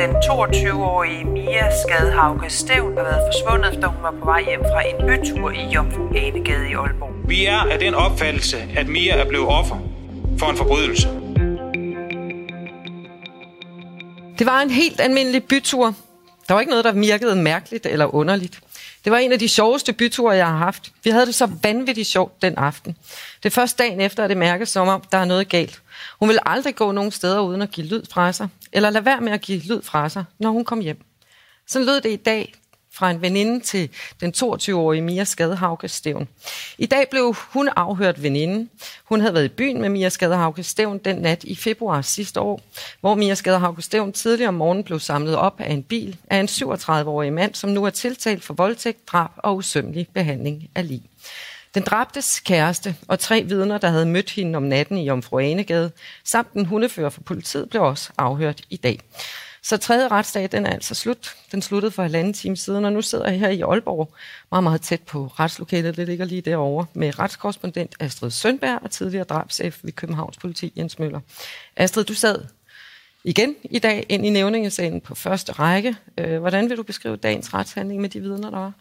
Den 22-årige Mia Skadhauke Stævn har været forsvundet, da hun var på vej hjem fra en bytur i Jomfru Anegade i Aalborg. Vi er af den opfattelse, at Mia er blevet offer for en forbrydelse. Det var en helt almindelig bytur. Der var ikke noget, der virkede mærkeligt eller underligt. Det var en af de sjoveste byture, jeg har haft. Vi havde det så vanvittigt sjovt den aften. Det er først dagen efter, at det mærkes som om, der er noget galt. Hun ville aldrig gå nogen steder uden at give lyd fra sig, eller lade være med at give lyd fra sig, når hun kom hjem. Så lød det i dag fra en veninde til den 22-årige Mia Skadehauke Stævn. I dag blev hun afhørt veninde. Hun havde været i byen med Mia Skadehauke Stævn den nat i februar sidste år, hvor Mia Skadehauke Stævn tidligere om morgenen blev samlet op af en bil af en 37-årig mand, som nu er tiltalt for voldtægt, drab og usømmelig behandling af lig. Den dræbtes kæreste og tre vidner, der havde mødt hende om natten i Jomfru Anegade, samt en hundefører for politiet, blev også afhørt i dag. Så tredje retsdag, den er altså slut. Den sluttede for halvanden time siden, og nu sidder jeg her i Aalborg, meget, meget tæt på retslokalet. Det ligger lige derovre med retskorrespondent Astrid Sønberg og tidligere drabschef ved Københavns Politi, Jens Møller. Astrid, du sad igen i dag ind i nævningesalen på første række. Øh, hvordan vil du beskrive dagens retshandling med de vidner, der var?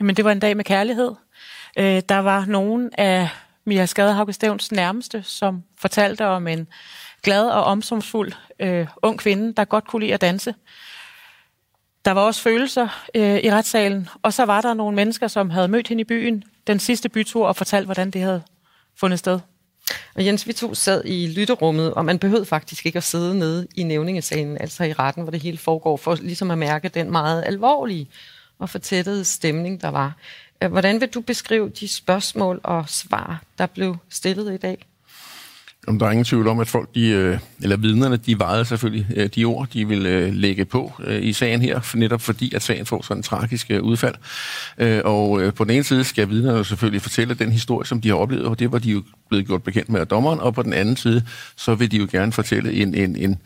Jamen, det var en dag med kærlighed. Øh, der var nogen af Mia Skadehauke Stævns nærmeste, som fortalte om en glad og omsorgsfuld øh, ung kvinde, der godt kunne lide at danse. Der var også følelser øh, i retssalen, og så var der nogle mennesker, som havde mødt hende i byen den sidste bytur og fortalt, hvordan det havde fundet sted. Og Jens, vi to sad i lytterummet, og man behøvede faktisk ikke at sidde nede i nævningesalen, altså i retten, hvor det hele foregår, for ligesom at mærke den meget alvorlige og fortættede stemning, der var. Øh, hvordan vil du beskrive de spørgsmål og svar, der blev stillet i dag? Om der er ingen tvivl om, at folk, de, øh, eller vidnerne, de vejede selvfølgelig øh, de ord, de vil øh, lægge på i sagen her, netop fordi, at sagen får sådan en tragisk udfald. Øh, og på den ene side skal vidnerne selvfølgelig fortælle den historie, som de har oplevet, og det var de jo blevet gjort bekendt med af dommeren, og på den anden side, så vil de jo gerne fortælle en, en, en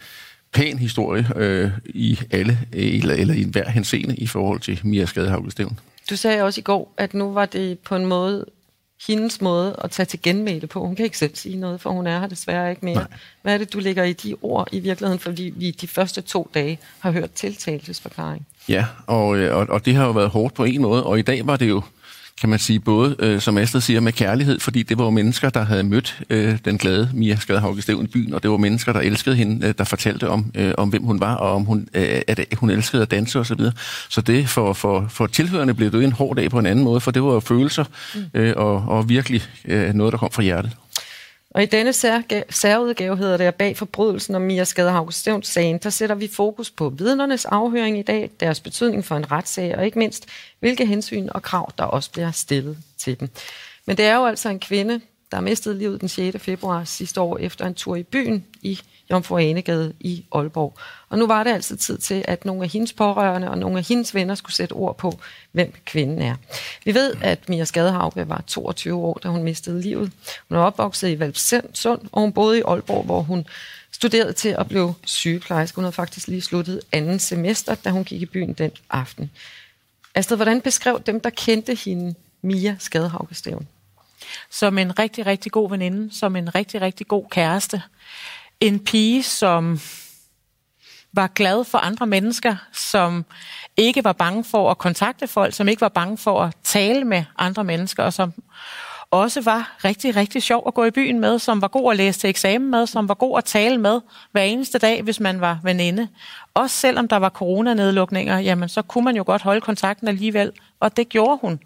pæn historie øh, i alle, eller, eller i enhver henseende i forhold til Mia Skadehauke Stævn. Du sagde også i går, at nu var det på en måde hendes måde at tage til genmæle på. Hun kan ikke selv sige noget, for hun er her desværre ikke mere. Nej. Hvad er det, du lægger i de ord i virkeligheden, fordi vi de første to dage har hørt tiltalelsesforklaring? Ja, og, øh, og, og det har jo været hårdt på en måde, og i dag var det jo, kan man sige, både, øh, som Astrid siger, med kærlighed, fordi det var jo mennesker, der havde mødt øh, den glade Mia Skadehauke Stævn i byen, og det var mennesker, der elskede hende, øh, der fortalte om, øh, om hvem hun var, og om hun, øh, at hun elskede at danse osv. Så, videre. så det for, for, for tilhørende blev det jo en hård dag på en anden måde, for det var jo følelser, øh, og, og virkelig øh, noget, der kom fra hjertet. Og i denne særga- særudgave hedder det, at bag forbrydelsen om Mia Skadehauke Stævns sagen, der sætter vi fokus på vidnernes afhøring i dag, deres betydning for en retssag, og ikke mindst, hvilke hensyn og krav, der også bliver stillet til dem. Men det er jo altså en kvinde, der mistede livet den 6. februar sidste år efter en tur i byen i Jomfru Anegade i Aalborg. Og nu var det altså tid til, at nogle af hendes pårørende og nogle af hendes venner skulle sætte ord på, hvem kvinden er. Vi ved, at Mia Skadehauke var 22 år, da hun mistede livet. Hun er opvokset i Valpsund, og hun boede i Aalborg, hvor hun studerede til at blive sygeplejerske. Hun havde faktisk lige sluttet anden semester, da hun gik i byen den aften. Astrid, hvordan beskrev dem, der kendte hende, Mia Skadehauke Stævn? Som en rigtig, rigtig god veninde, som en rigtig, rigtig god kæreste. En pige, som var glad for andre mennesker, som ikke var bange for at kontakte folk, som ikke var bange for at tale med andre mennesker, og som også var rigtig, rigtig sjov at gå i byen med, som var god at læse til eksamen med, som var god at tale med hver eneste dag, hvis man var veninde. Også selvom der var coronanedlukninger, jamen så kunne man jo godt holde kontakten alligevel, og det gjorde hun.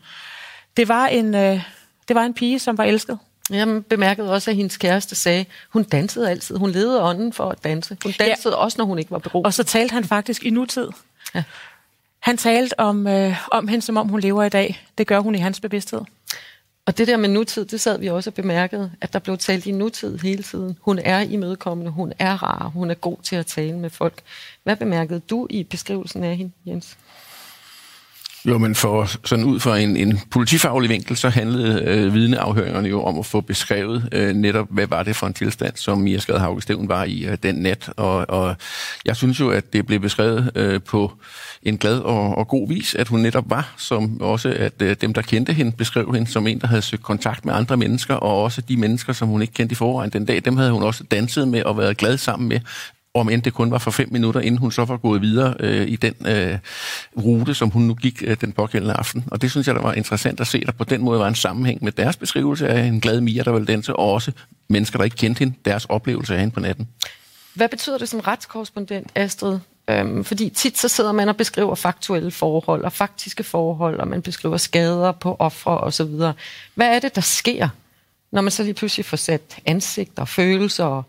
Det var en, øh, det var en pige, som var elsket. Jeg bemærkede også, at hendes kæreste sagde, hun dansede altid. Hun levede ånden for at danse. Hun dansede ja. også, når hun ikke var beruset. Og så talte han faktisk i nutid. Ja. Han talte om, øh, om hende, som om hun lever i dag. Det gør hun i hans bevidsthed. Og det der med nutid, det sad vi også og bemærkede, at der blev talt i nutid hele tiden. Hun er imødekommende, hun er rar, hun er god til at tale med folk. Hvad bemærkede du i beskrivelsen af hende, Jens? Jo, men for, sådan ud fra en, en politifaglig vinkel, så handlede øh, vidneafhøringerne jo om at få beskrevet øh, netop, hvad var det for en tilstand, som Mia Skade Haugesteven var i øh, den nat. Og, og jeg synes jo, at det blev beskrevet øh, på en glad og, og god vis, at hun netop var, som også at øh, dem, der kendte hende, beskrev hende som en, der havde søgt kontakt med andre mennesker, og også de mennesker, som hun ikke kendte i forvejen den dag, dem havde hun også danset med og været glad sammen med om end det kun var for fem minutter, inden hun så var gået videre øh, i den øh, rute, som hun nu gik øh, den pågældende aften. Og det synes jeg, der var interessant at se, der på den måde var en sammenhæng med deres beskrivelse af en glad Mia, der ville danse, og også mennesker, der ikke kendte hende, deres oplevelse af hende på natten. Hvad betyder det som retskorrespondent, Astrid? Øhm, fordi tit så sidder man og beskriver faktuelle forhold og faktiske forhold, og man beskriver skader på ofre osv. Hvad er det, der sker, når man så lige pludselig får sat ansigter og følelser og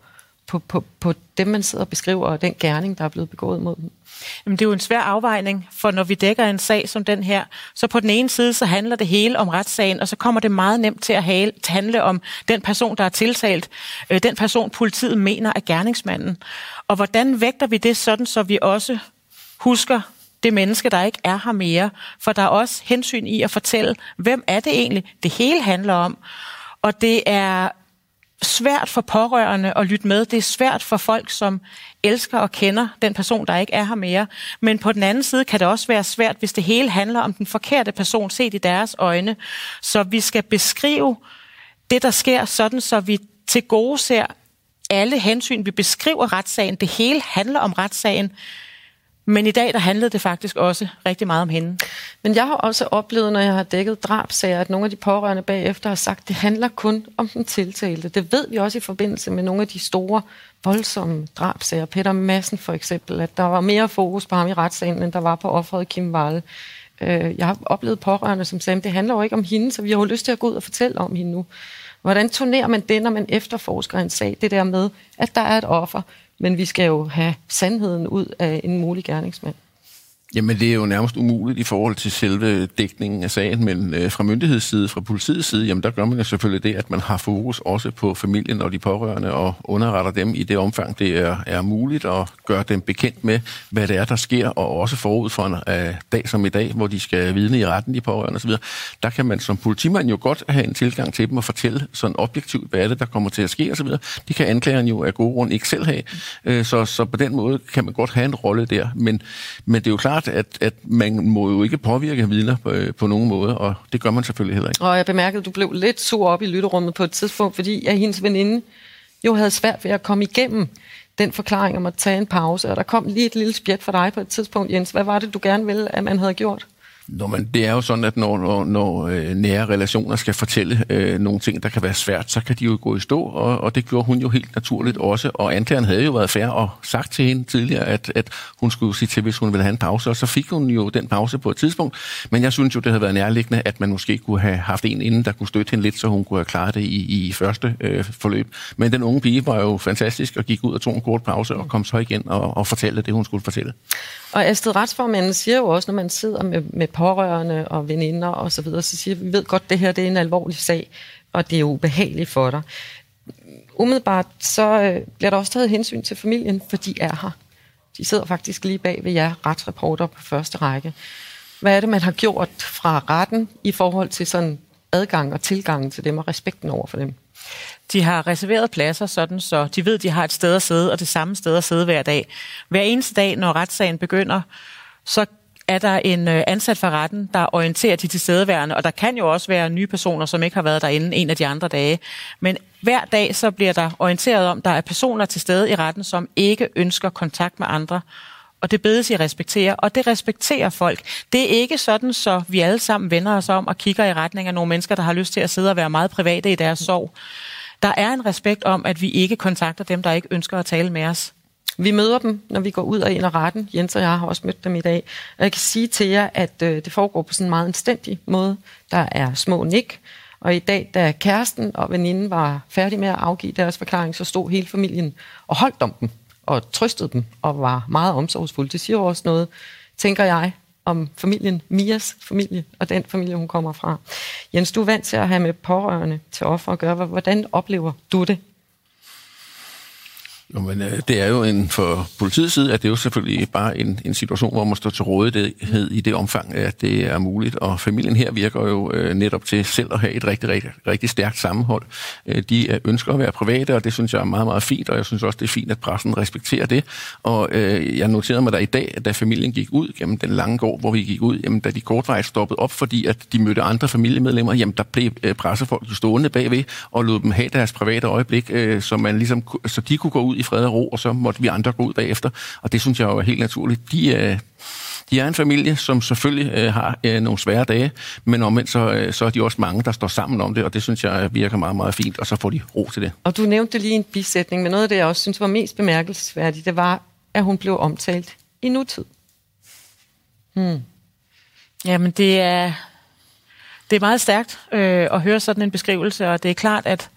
på, på, på dem, man sidder og beskriver, og den gerning, der er blevet begået mod dem. Jamen, det er jo en svær afvejning, for når vi dækker en sag som den her, så på den ene side, så handler det hele om retssagen, og så kommer det meget nemt til at handle om den person, der er tiltalt, øh, den person, politiet mener er gerningsmanden. Og hvordan vægter vi det sådan, så vi også husker det menneske, der ikke er her mere? For der er også hensyn i at fortælle, hvem er det egentlig, det hele handler om. Og det er svært for pårørende at lytte med. Det er svært for folk, som elsker og kender den person, der ikke er her mere. Men på den anden side kan det også være svært, hvis det hele handler om den forkerte person set i deres øjne. Så vi skal beskrive det, der sker, sådan så vi til gode ser alle hensyn. Vi beskriver retssagen. Det hele handler om retssagen. Men i dag, der handlede det faktisk også rigtig meget om hende. Men jeg har også oplevet, når jeg har dækket drabsager, at nogle af de pårørende bagefter har sagt, at det handler kun om den tiltalte. Det ved vi også i forbindelse med nogle af de store, voldsomme drabsager. Peter Madsen for eksempel, at der var mere fokus på ham i retssagen, end der var på offeret Kim Wall. Øh, jeg har oplevet pårørende, som sagde, at det handler jo ikke om hende, så vi har jo lyst til at gå ud og fortælle om hende nu. Hvordan turnerer man det, når man efterforsker en sag? Det der med, at der er et offer, men vi skal jo have sandheden ud af en mulig gerningsmand. Jamen, det er jo nærmest umuligt i forhold til selve dækningen af sagen, men øh, fra myndighedsside, fra politiets side, jamen der gør man jo selvfølgelig det, at man har fokus også på familien og de pårørende og underretter dem i det omfang, det er, er muligt og gør dem bekendt med, hvad det er, der sker, og også forud for en øh, dag som i dag, hvor de skal vidne i retten, de pårørende osv., der kan man som politimand jo godt have en tilgang til dem og fortælle sådan objektivt, hvad er det, der kommer til at ske osv. De kan anklageren jo af gode grund ikke selv have, øh, så, så på den måde kan man godt have en rolle der, men, men det er jo klart, klart, at, at man må jo ikke påvirke vidner på, på nogen måde, og det gør man selvfølgelig heller ikke. Og jeg bemærkede, at du blev lidt sur op i lytterummet på et tidspunkt, fordi jeg hendes veninde jo havde svært ved at komme igennem den forklaring om at tage en pause, og der kom lige et lille spjæt for dig på et tidspunkt, Jens. Hvad var det, du gerne ville, at man havde gjort? Nå, men det er jo sådan, at når, når, når øh, nære relationer skal fortælle øh, nogle ting, der kan være svært, så kan de jo gå i stå, og, og det gjorde hun jo helt naturligt også. Og anklageren havde jo været fair og sagt til hende tidligere, at, at hun skulle sige til, hvis hun ville have en pause, og så fik hun jo den pause på et tidspunkt. Men jeg synes jo, det havde været nærliggende, at man måske kunne have haft en inden, der kunne støtte hende lidt, så hun kunne have klaret det i, i første øh, forløb. Men den unge pige var jo fantastisk og gik ud og tog en kort pause og kom så igen og, og fortalte det, hun skulle fortælle. Og Astrid Retsformanden siger jo også, når man sidder med, med pårørende og veninder og så videre, så siger vi ved godt, det her det er en alvorlig sag, og det er ubehageligt for dig. Umiddelbart så øh, bliver der også taget hensyn til familien, for de er her. De sidder faktisk lige bag ved jer, retsreporter på første række. Hvad er det, man har gjort fra retten i forhold til sådan adgang og tilgang til dem og respekten over for dem? De har reserveret pladser sådan, så de ved, de har et sted at sidde, og det samme sted at sidde hver dag. Hver eneste dag, når retssagen begynder, så er der en øh, ansat fra retten, der orienterer de tilstedeværende, og der kan jo også være nye personer, som ikke har været derinde en af de andre dage. Men hver dag så bliver der orienteret om, at der er personer til stede i retten, som ikke ønsker kontakt med andre, og det bedes I respektere, og det respekterer folk. Det er ikke sådan, så vi alle sammen vender os om og kigger i retning af nogle mennesker, der har lyst til at sidde og være meget private i deres sorg. Der er en respekt om, at vi ikke kontakter dem, der ikke ønsker at tale med os. Vi møder dem, når vi går ud og ind af retten. Jens og jeg har også mødt dem i dag. Og jeg kan sige til jer, at øh, det foregår på sådan en meget anstændig måde. Der er små nik, og i dag, da kæresten og veninden var færdige med at afgive deres forklaring, så stod hele familien og holdt om dem og trøstede dem og var meget omsorgsfuld. Det siger jo også noget, tænker jeg, om familien, Mias familie og den familie, hun kommer fra. Jens, du er vant til at have med pårørende til offer at gøre. Hvordan oplever du det? Jo, men øh, det er jo en, for politiets side, at det er jo selvfølgelig bare en, en situation, hvor man står til rådighed i det omfang, at det er muligt. Og familien her virker jo øh, netop til selv at have et rigtig, rigtig, rigtig stærkt sammenhold. Øh, de øh, ønsker at være private, og det synes jeg er meget, meget fint, og jeg synes også, det er fint, at pressen respekterer det. Og øh, jeg noterede mig der i dag, at da familien gik ud gennem den lange gård, hvor vi gik ud, jamen, da de kortvejs stoppede op, fordi at de mødte andre familiemedlemmer, jamen der blev øh, pressefolk stående bagved og lod dem have deres private øjeblik, øh, så, man ligesom, så de kunne gå ud i fred og ro, og så måtte vi andre gå ud bagefter. Og det synes jeg jo er helt naturligt. De, øh, de er en familie, som selvfølgelig øh, har øh, nogle svære dage, men omvendt så, øh, så er de også mange, der står sammen om det, og det synes jeg virker meget, meget fint, og så får de ro til det. Og du nævnte lige en bisætning, men noget af det, jeg også synes var mest bemærkelsesværdigt, det var, at hun blev omtalt i nutid. Hmm. Jamen, det er, det er meget stærkt øh, at høre sådan en beskrivelse, og det er klart, at,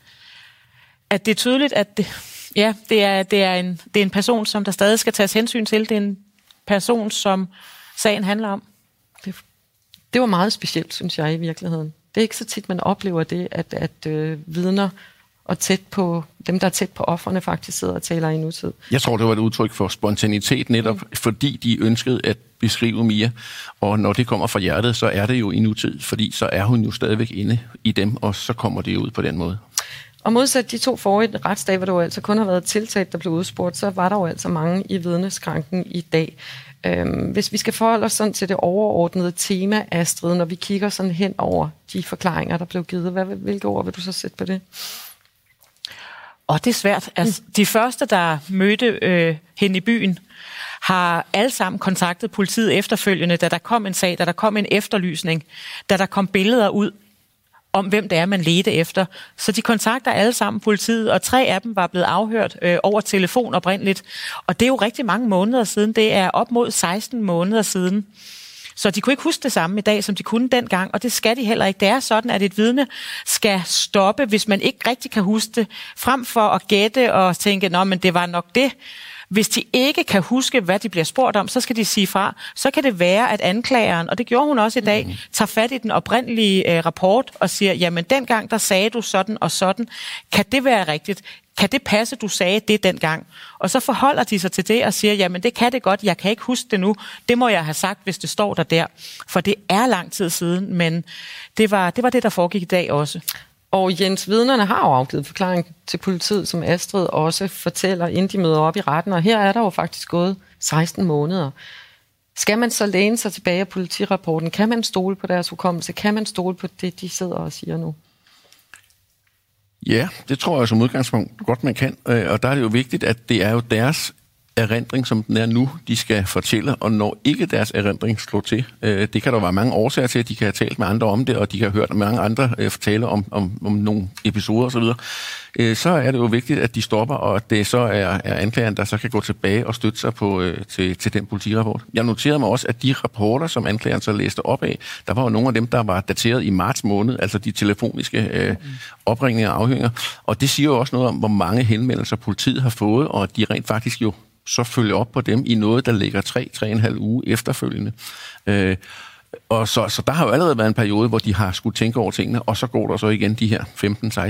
at det er tydeligt, at det, ja, det, er, det, er en, det er en person, som der stadig skal tages hensyn til. Det er en person, som sagen handler om. Det, det var meget specielt, synes jeg, i virkeligheden. Det er ikke så tit, man oplever det, at, at øh, vidner og tæt på, dem, der er tæt på offerne, faktisk sidder og taler i nutid. Jeg tror, det var et udtryk for spontanitet netop, mm. fordi de ønskede at beskrive Mia. Og når det kommer fra hjertet, så er det jo i nutid, fordi så er hun jo stadigvæk inde i dem, og så kommer det ud på den måde. Og modsat de to forrige retsdage, hvor der jo altså kun har været tiltalt, der blev udspurgt, så var der jo altså mange i vidneskranken i dag. Øhm, hvis vi skal forholde os sådan til det overordnede tema, Astrid, når vi kigger sådan hen over de forklaringer, der blev givet, hvad, hvilke ord vil du så sætte på det? Og det er svært. Altså, de første, der mødte øh, hende i byen, har alle sammen kontaktet politiet efterfølgende, da der kom en sag, da der kom en efterlysning, da der kom billeder ud om, hvem det er, man ledte efter. Så de kontakter alle sammen politiet, og tre af dem var blevet afhørt øh, over telefon oprindeligt. Og det er jo rigtig mange måneder siden. Det er op mod 16 måneder siden. Så de kunne ikke huske det samme i dag, som de kunne dengang, og det skal de heller ikke. Det er sådan, at et vidne skal stoppe, hvis man ikke rigtig kan huske det, frem for at gætte og tænke, nå, men det var nok det. Hvis de ikke kan huske, hvad de bliver spurgt om, så skal de sige fra. Så kan det være, at anklageren, og det gjorde hun også i dag, mm. tager fat i den oprindelige øh, rapport og siger, jamen dengang der sagde du sådan og sådan. Kan det være rigtigt? Kan det passe, du sagde det dengang? Og så forholder de sig til det og siger, jamen det kan det godt, jeg kan ikke huske det nu. Det må jeg have sagt, hvis det står der der. For det er lang tid siden, men det var det, var det der foregik i dag også. Og Jens, vidnerne har jo afgivet forklaring til politiet, som Astrid også fortæller, inden de møder op i retten. Og her er der jo faktisk gået 16 måneder. Skal man så læne sig tilbage af politirapporten? Kan man stole på deres hukommelse? Kan man stole på det, de sidder og siger nu? Ja, det tror jeg som udgangspunkt godt, man kan. Øh, og der er det jo vigtigt, at det er jo deres erindring, som den er nu, de skal fortælle, og når ikke deres erindring slår til, øh, det kan der være mange årsager til, at de kan have talt med andre om det, og de kan have hørt mange andre øh, fortælle om, om, om nogle episoder osv., øh, så er det jo vigtigt, at de stopper, og at det så er, er anklageren, der så kan gå tilbage og støtte sig på, øh, til, til den politirapport. Jeg noterede mig også, at de rapporter, som anklageren så læste op af, der var jo nogle af dem, der var dateret i marts måned, altså de telefoniske øh, opringninger og afhøringer, og det siger jo også noget om, hvor mange henvendelser politiet har fået, og de rent faktisk jo så følge op på dem i noget, der ligger 3-3,5 uge efterfølgende. Øh, og så, så der har jo allerede været en periode, hvor de har skulle tænke over tingene, og så går der så igen de her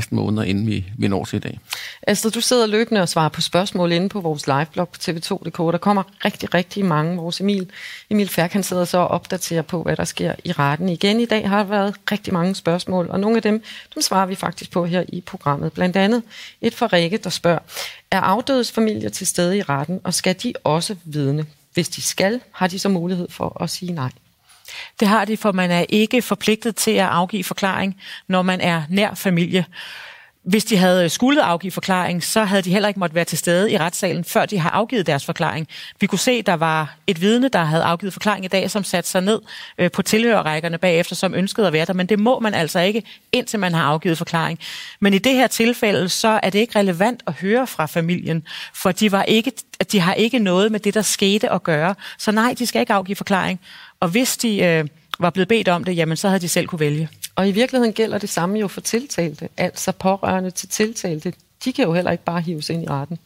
15-16 måneder, inden vi, vi når til i dag. Altså, du sidder løbende og svarer på spørgsmål inde på vores liveblog på tv2.dk. Der kommer rigtig, rigtig mange. Vores Emil, Emil Færk, han sidder så og opdaterer på, hvad der sker i retten. Igen i dag har der været rigtig mange spørgsmål, og nogle af dem, dem svarer vi faktisk på her i programmet. Blandt andet et fra Rikke, der spørger, er afdødes familier til stede i retten, og skal de også vidne? Hvis de skal, har de så mulighed for at sige nej. Det har de, for man er ikke forpligtet til at afgive forklaring, når man er nær familie. Hvis de havde øh, skulle afgive forklaring, så havde de heller ikke måtte være til stede i retssalen, før de har afgivet deres forklaring. Vi kunne se, at der var et vidne, der havde afgivet forklaring i dag, som satte sig ned øh, på tilhørerrækkerne bagefter, som ønskede at være der. Men det må man altså ikke, indtil man har afgivet forklaring. Men i det her tilfælde, så er det ikke relevant at høre fra familien, for de, var ikke, de har ikke noget med det, der skete at gøre. Så nej, de skal ikke afgive forklaring. Og hvis de øh, var blevet bedt om det, jamen så havde de selv kunne vælge. Og i virkeligheden gælder det samme jo for tiltalte, altså pårørende til tiltalte. De kan jo heller ikke bare hives ind i retten.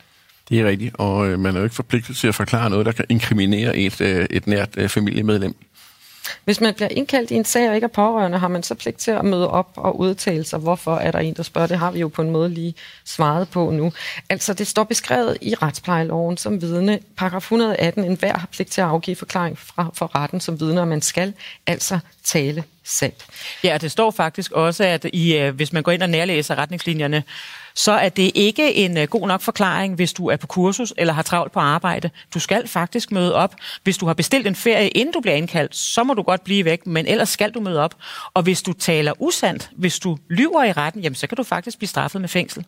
Det er rigtigt, og øh, man er jo ikke forpligtet til at forklare noget, der kan inkriminere et, øh, et nært øh, familiemedlem. Hvis man bliver indkaldt i en sag og ikke er pårørende, har man så pligt til at møde op og udtale sig. Hvorfor er der en, der spørger? Det har vi jo på en måde lige svaret på nu. Altså, det står beskrevet i retsplejeloven som vidne. Paragraf 118. enhver har pligt til at afgive forklaring fra, for retten som vidne, og man skal altså tale sandt. Ja, og det står faktisk også, at I, øh, hvis man går ind og nærlæser retningslinjerne, så er det ikke en øh, god nok forklaring, hvis du er på kursus eller har travlt på arbejde. Du skal faktisk møde op. Hvis du har bestilt en ferie, inden du bliver indkaldt, så må du godt blive væk, men ellers skal du møde op. Og hvis du taler usandt, hvis du lyver i retten, jamen så kan du faktisk blive straffet med fængsel.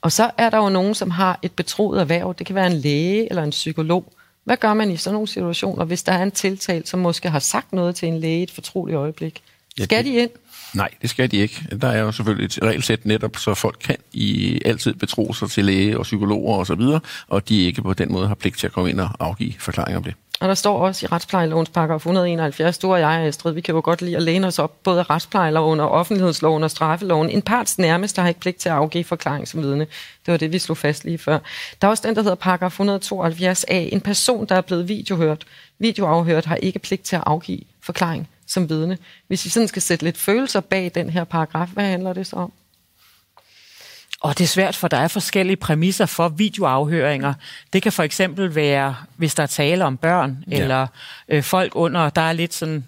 Og så er der jo nogen, som har et betroet erhverv. Det kan være en læge eller en psykolog. Hvad gør man i sådan nogle situationer, hvis der er en tiltalt, som måske har sagt noget til en læge i et fortroligt øjeblik? Skal de ind? Nej, det skal de ikke. Der er jo selvfølgelig et regelsæt netop, så folk kan i altid betro sig til læge og psykologer osv., og, og de ikke på den måde har pligt til at komme ind og afgive forklaringer om det. Og der står også i retsplejelovens paragraf 171, du og jeg, Astrid, vi kan jo godt lide at læne os op både af retsplejeloven og offentlighedsloven og straffeloven. En parts nærmest har ikke pligt til at afgive forklaring som vidne. Det var det, vi slog fast lige før. Der er også den, der hedder paragraf 172a. En person, der er blevet videohørt, videoafhørt, har ikke pligt til at afgive forklaring som vidne. Hvis vi sådan skal sætte lidt følelser bag den her paragraf, hvad handler det så om? Og det er svært, for der er forskellige præmisser for videoafhøringer. Det kan for eksempel være, hvis der er tale om børn, ja. eller øh, folk under, der er lidt sådan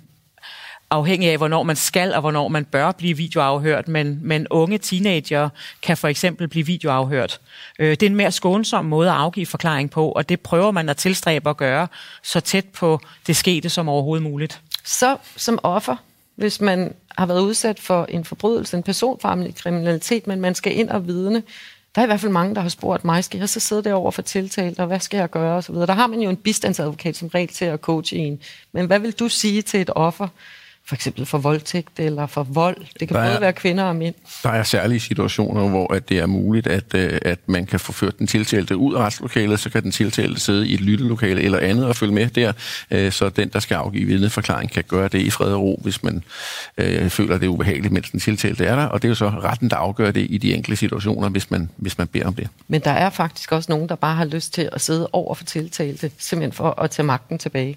afhængig af, hvornår man skal og hvornår man bør blive videoafhørt, men, men unge teenager kan for eksempel blive videoafhørt. Øh, det er en mere skånsom måde at afgive forklaring på, og det prøver man at tilstræbe at gøre så tæt på det skete som overhovedet muligt. Så som offer, hvis man har været udsat for en forbrydelse, en personfarmelig kriminalitet, men man skal ind og vidne, der er i hvert fald mange, der har spurgt mig, skal jeg så sidde derovre for tiltalt, og hvad skal jeg gøre, og så videre. Der har man jo en bistandsadvokat som regel til at coache en. Men hvad vil du sige til et offer, for eksempel for voldtægt eller for vold. Det kan der både er, være kvinder og mænd. Der er særlige situationer, hvor at det er muligt, at, øh, at man kan få ført den tiltalte ud af retslokalet, så kan den tiltalte sidde i et lyttelokale eller andet og følge med der, øh, så den, der skal afgive vidneforklaring, kan gøre det i fred og ro, hvis man øh, føler, det er ubehageligt, mens den tiltalte er der. Og det er jo så retten, der afgør det i de enkelte situationer, hvis man, hvis man beder om det. Men der er faktisk også nogen, der bare har lyst til at sidde over for tiltalte, simpelthen for at tage magten tilbage.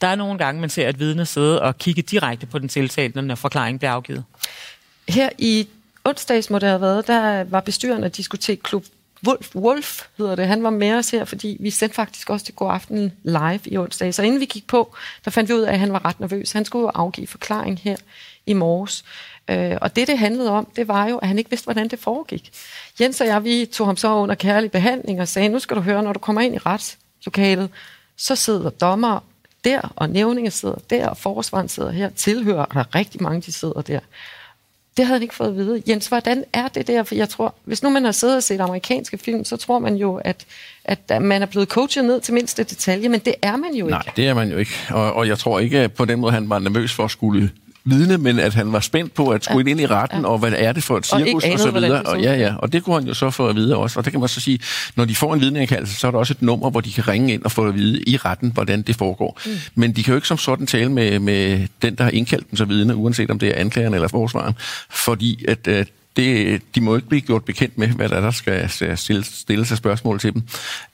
Der er nogle gange, man ser et vidne sidde og kigge direkte på den tiltalte, når forklaringen bliver afgivet. Her i onsdags må det have været, der var bestyrende af diskotekklub Wolf, Wolf hedder det. Han var med os her, fordi vi sendte faktisk også til God Aften live i onsdag. Så inden vi gik på, der fandt vi ud af, at han var ret nervøs. Han skulle jo afgive forklaring her i morges. Øh, og det, det handlede om, det var jo, at han ikke vidste, hvordan det foregik. Jens og jeg, vi tog ham så under kærlig behandling og sagde, nu skal du høre, når du kommer ind i retslokalet, så sidder dommer der, og nævninge sidder der, og forsvaren sidder her, tilhører, og der er rigtig mange, de sidder der. Det havde han ikke fået at vide. Jens, hvordan er det der? For jeg tror, hvis nu man har siddet og set amerikanske film, så tror man jo, at, at man er blevet coachet ned til mindste detalje, men det er man jo ikke. Nej, det er man jo ikke. Og, og jeg tror ikke på den måde, han var nervøs for at skulle vidne, men at han var spændt på at skulle ja. ind i retten, ja. og hvad er det for et cirkus, og, og så videre. Og, ja, ja, og det kunne han jo så få at vide også. Og det kan man så sige, når de får en vidneindkaldelse, så er der også et nummer, hvor de kan ringe ind og få at vide i retten, hvordan det foregår. Mm. Men de kan jo ikke som sådan tale med, med den, der har indkaldt dem til vidne, uanset om det er anklageren eller forsvaren, fordi at, at det, de må ikke blive gjort bekendt med, hvad der, der skal stille, stille sig spørgsmål til dem.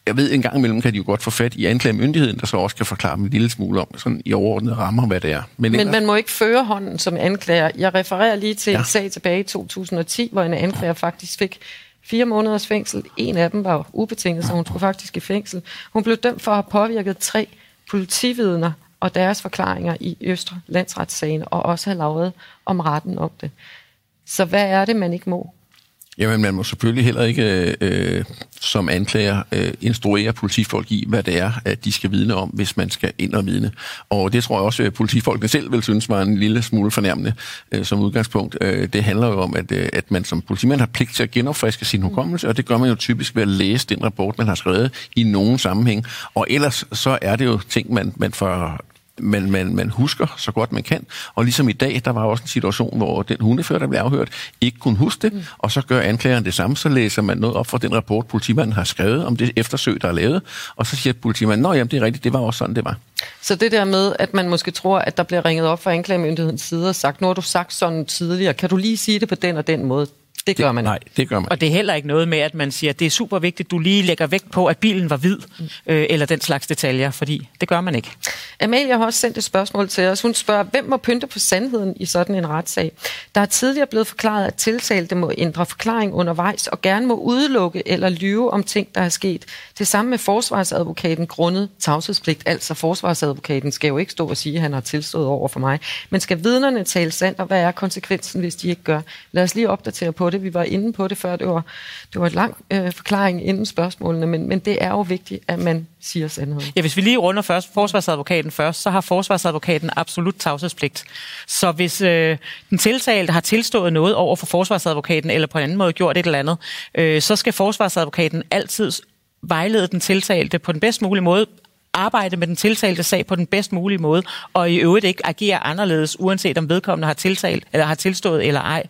Jeg ved, en gang imellem kan de jo godt få fat i anklagemyndigheden, der så også kan forklare dem en lille smule om, sådan i overordnede rammer, hvad det er. Men, Men man må ikke føre hånden som anklager. Jeg refererer lige til ja. en sag tilbage i 2010, hvor en anklager faktisk fik fire måneders fængsel. En af dem var ubetinget, så hun skulle faktisk i fængsel. Hun blev dømt for at have påvirket tre politividner og deres forklaringer i Østre Landsretssagen, og også have lavet om retten om det. Så hvad er det, man ikke må? Jamen, man må selvfølgelig heller ikke øh, som anklager øh, instruere politifolk i, hvad det er, at de skal vidne om, hvis man skal ind og vidne. Og det tror jeg også, at politifolkene selv vil synes var en lille smule fornærmende øh, som udgangspunkt. Øh, det handler jo om, at, øh, at man som politimand har pligt til at genopfriske sin hukommelse, og det gør man jo typisk ved at læse den rapport, man har skrevet i nogen sammenhæng. Og ellers så er det jo ting, man, man får man, man, man husker så godt man kan. Og ligesom i dag, der var også en situation, hvor den hundefører, der blev afhørt, ikke kunne huske det, mm. og så gør anklageren det samme, så læser man noget op fra den rapport, politimanden har skrevet om det eftersøg, der er lavet, og så siger politimanden, nå jamen, det er rigtigt, det var også sådan, det var. Så det der med, at man måske tror, at der bliver ringet op fra anklagemyndighedens side og sagt, nu har du sagt sådan tidligere, kan du lige sige det på den og den måde? Det gør man Nej, det gør man Og det er heller ikke noget med, at man siger, at det er super vigtigt, du lige lægger vægt på, at bilen var hvid, øh, eller den slags detaljer, fordi det gør man ikke. Amalie har også sendt et spørgsmål til os. Hun spørger, hvem må pynte på sandheden i sådan en retssag? Der er tidligere blevet forklaret, at tiltalte må ændre forklaring undervejs og gerne må udelukke eller lyve om ting, der er sket. Det samme med forsvarsadvokaten grundet tavshedspligt. Altså forsvarsadvokaten skal jo ikke stå og sige, at han har tilstået over for mig. Men skal vidnerne tale sandt, og hvad er konsekvensen, hvis de ikke gør? Lad os lige opdatere på det. Vi var inde på det før. Det var, det var et lang øh, forklaring inden spørgsmålene, men, men det er jo vigtigt, at man siger sandheden. Ja, hvis vi lige runder først forsvarsadvokaten først, så har forsvarsadvokaten absolut tavshedspligt. Så hvis øh, den tiltalte har tilstået noget over for forsvarsadvokaten, eller på en anden måde gjort et eller andet, øh, så skal forsvarsadvokaten altid vejlede den tiltalte på den bedst mulige måde, arbejde med den tiltalte sag på den bedst mulige måde, og i øvrigt ikke agere anderledes, uanset om vedkommende har tiltalt eller har tilstået eller ej.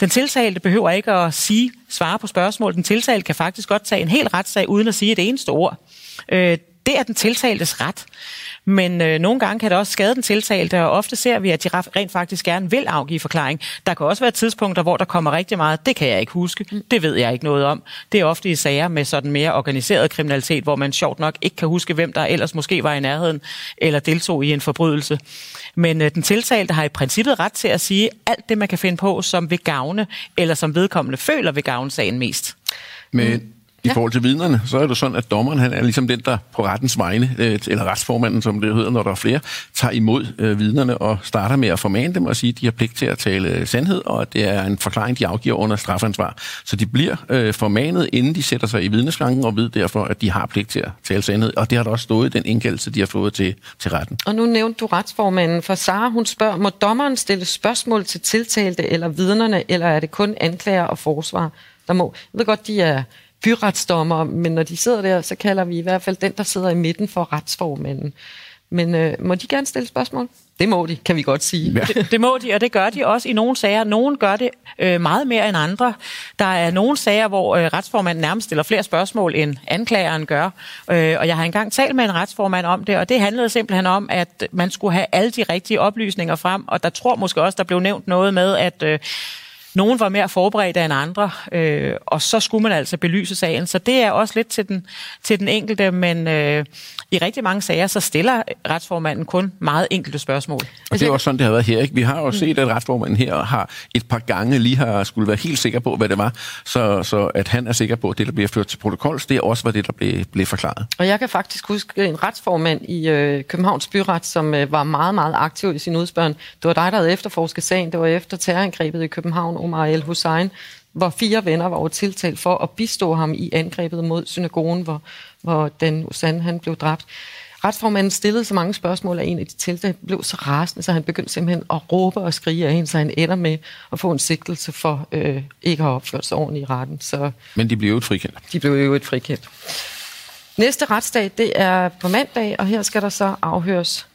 Den tiltalte behøver ikke at sige, svare på spørgsmål. Den tiltalte kan faktisk godt tage en hel retssag uden at sige et eneste ord. Øh, det er den tiltaltes ret. Men øh, nogle gange kan det også skade den tiltalte, og ofte ser vi, at de rent faktisk gerne vil afgive forklaring. Der kan også være tidspunkter, hvor der kommer rigtig meget. Det kan jeg ikke huske. Det ved jeg ikke noget om. Det er ofte i sager med sådan mere organiseret kriminalitet, hvor man sjovt nok ikke kan huske, hvem der ellers måske var i nærheden eller deltog i en forbrydelse. Men øh, den tiltalte har i princippet ret til at sige alt det, man kan finde på, som vil gavne, eller som vedkommende føler vil gavne sagen mest. Men i Ja. forhold til vidnerne, så er det sådan, at dommeren han er ligesom den, der på rettens vegne, øh, eller retsformanden, som det hedder, når der er flere, tager imod øh, vidnerne og starter med at formane dem og sige, at de har pligt til at tale sandhed, og at det er en forklaring, de afgiver under strafansvar. Så de bliver øh, formanet, inden de sætter sig i vidneskranken, og ved derfor, at de har pligt til at tale sandhed. Og det har der også stået i den indkaldelse, de har fået til, til retten. Og nu nævnte du retsformanden, for Sara hun spørger, må dommeren stille spørgsmål til tiltalte eller vidnerne, eller er det kun anklager og forsvar, der må? Jeg ved godt, de er byretsdommer, men når de sidder der, så kalder vi i hvert fald den, der sidder i midten for retsformanden. Men øh, må de gerne stille spørgsmål? Det må de, kan vi godt sige. Ja. Det, det må de, og det gør de også i nogle sager. Nogle gør det øh, meget mere end andre. Der er nogle sager, hvor øh, retsformanden nærmest stiller flere spørgsmål, end anklageren gør. Øh, og jeg har engang talt med en retsformand om det, og det handlede simpelthen om, at man skulle have alle de rigtige oplysninger frem, og der tror måske også, der blev nævnt noget med, at... Øh, nogen var mere forberedte end andre, øh, og så skulle man altså belyse sagen. Så det er også lidt til den, til den enkelte, men øh, i rigtig mange sager, så stiller retsformanden kun meget enkelte spørgsmål. Og det er også sådan, det har været her. Ikke? Vi har jo set, at retsformanden her har et par gange lige har skulle være helt sikker på, hvad det var, så, så at han er sikker på, at det, der bliver ført til protokols, det er også, hvad det, der blev, blev forklaret. Og jeg kan faktisk huske en retsformand i øh, Københavns Byret, som øh, var meget, meget aktiv i sin udspørgen. Det var dig, der havde efterforsket sagen. Det var efter terrorangrebet i København, Omar El Hussein, hvor fire venner var tiltalt for at bistå ham i angrebet mod synagogen, hvor, hvor den Usan han blev dræbt. Retsformanden stillede så mange spørgsmål, at en af de tiltalte blev så rasende, så han begyndte simpelthen at råbe og skrige af hende, så han ender med at få en sigtelse for øh, ikke at have opført sig ordentligt i retten. Så Men de blev jo et frikendt. de blev jo et frikendt. Næste retsdag, det er på mandag, og her skal der så afhøres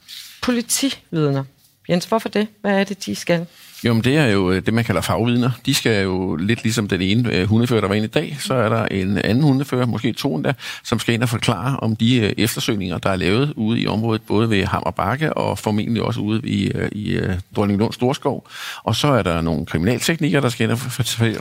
politividner. Jens, hvorfor det? Hvad er det, de skal? Jo, men det er jo øh, det, man kalder fagvidner. De skal jo lidt ligesom den ene øh, hundefører, der var inde i dag, så er der en anden hundefører, måske to endda, som skal ind og forklare om de øh, eftersøgninger, der er lavet ude i området, både ved Hammer Bakke og formentlig også ude i, øh, i øh, Dronninglund Storskov. Og så er der nogle kriminalteknikere, der skal ind og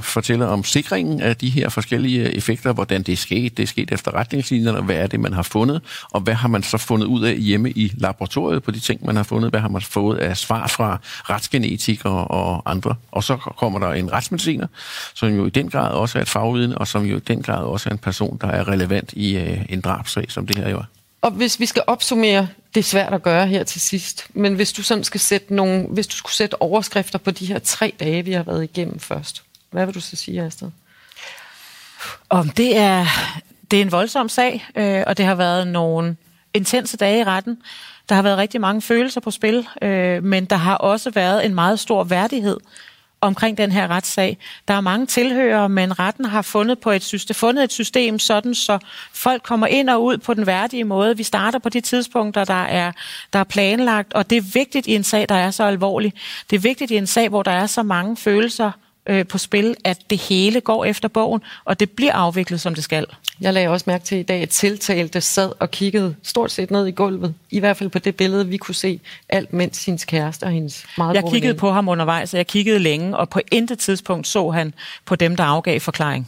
fortælle om sikringen af de her forskellige øh, effekter, hvordan det er sket. Det er sket efter retningslinjerne, hvad er det, man har fundet, og hvad har man så fundet ud af hjemme i laboratoriet på de ting, man har fundet, hvad har man fået af svar fra retsgenetikere og andre. Og så kommer der en retsmediciner, som jo i den grad også er et fagvidne, og som jo i den grad også er en person, der er relevant i øh, en drabsag, som det her jo er. Og hvis vi skal opsummere, det er svært at gøre her til sidst, men hvis du sådan skal sætte nogle, hvis du skulle sætte overskrifter på de her tre dage, vi har været igennem først, hvad vil du så sige, Astrid? Om det er, det er en voldsom sag, øh, og det har været nogle intense dage i retten. Der har været rigtig mange følelser på spil, øh, men der har også været en meget stor værdighed omkring den her retssag. Der er mange tilhører, men retten har fundet, på et system, fundet et system sådan, så folk kommer ind og ud på den værdige måde. Vi starter på de tidspunkter, der er, der er planlagt, og det er vigtigt i en sag, der er så alvorlig. Det er vigtigt i en sag, hvor der er så mange følelser øh, på spil, at det hele går efter bogen, og det bliver afviklet, som det skal. Jeg lagde også mærke til i dag, at tiltalte sad og kiggede stort set ned i gulvet. I hvert fald på det billede, vi kunne se, alt mens hendes kæreste og hendes meget Jeg kiggede på ham undervejs, og jeg kiggede længe, og på intet tidspunkt så han på dem, der afgav forklaring.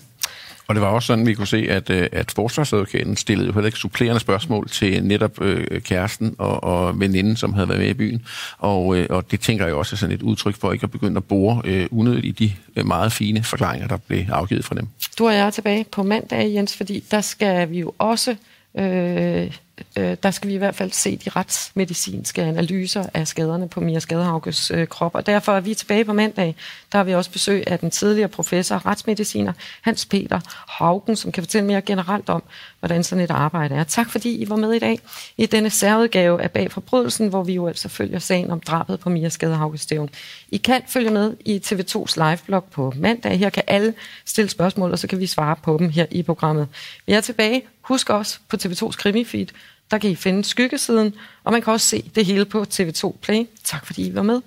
Og det var også sådan, vi kunne se, at, øh, at forsvarsadvokaten stillede jo heller ikke supplerende spørgsmål til netop øh, kæresten og, og veninden, som havde været med i byen. Og, øh, og det tænker jeg også er sådan et udtryk for ikke at begynde at bore øh, unødigt i de øh, meget fine forklaringer, der blev afgivet fra dem. Du og jeg er tilbage på mandag, Jens, fordi der skal vi jo også, øh, øh, der skal vi i hvert fald se de retsmedicinske analyser af skaderne på Mia Skadehauges øh, krop, og derfor er vi tilbage på mandag. Der har vi også besøg af den tidligere professor, retsmediciner Hans Peter Haugen, som kan fortælle mere generelt om, hvordan sådan et arbejde er. Tak fordi I var med i dag i denne særudgave af Bag Forbrydelsen, hvor vi jo altså følger sagen om drabet på Mia Skadehauges stævn. I kan følge med i TV2's liveblog på mandag. Her kan alle stille spørgsmål, og så kan vi svare på dem her i programmet. Vi er tilbage. Husk også på TV2's krimifeed, der kan I finde skyggesiden, og man kan også se det hele på TV2 Play. Tak fordi I var med.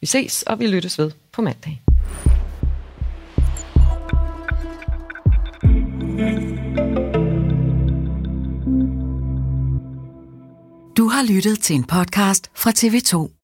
Vi ses, og vi lyttes ved på mandag. Du har lyttet til en podcast fra TV2.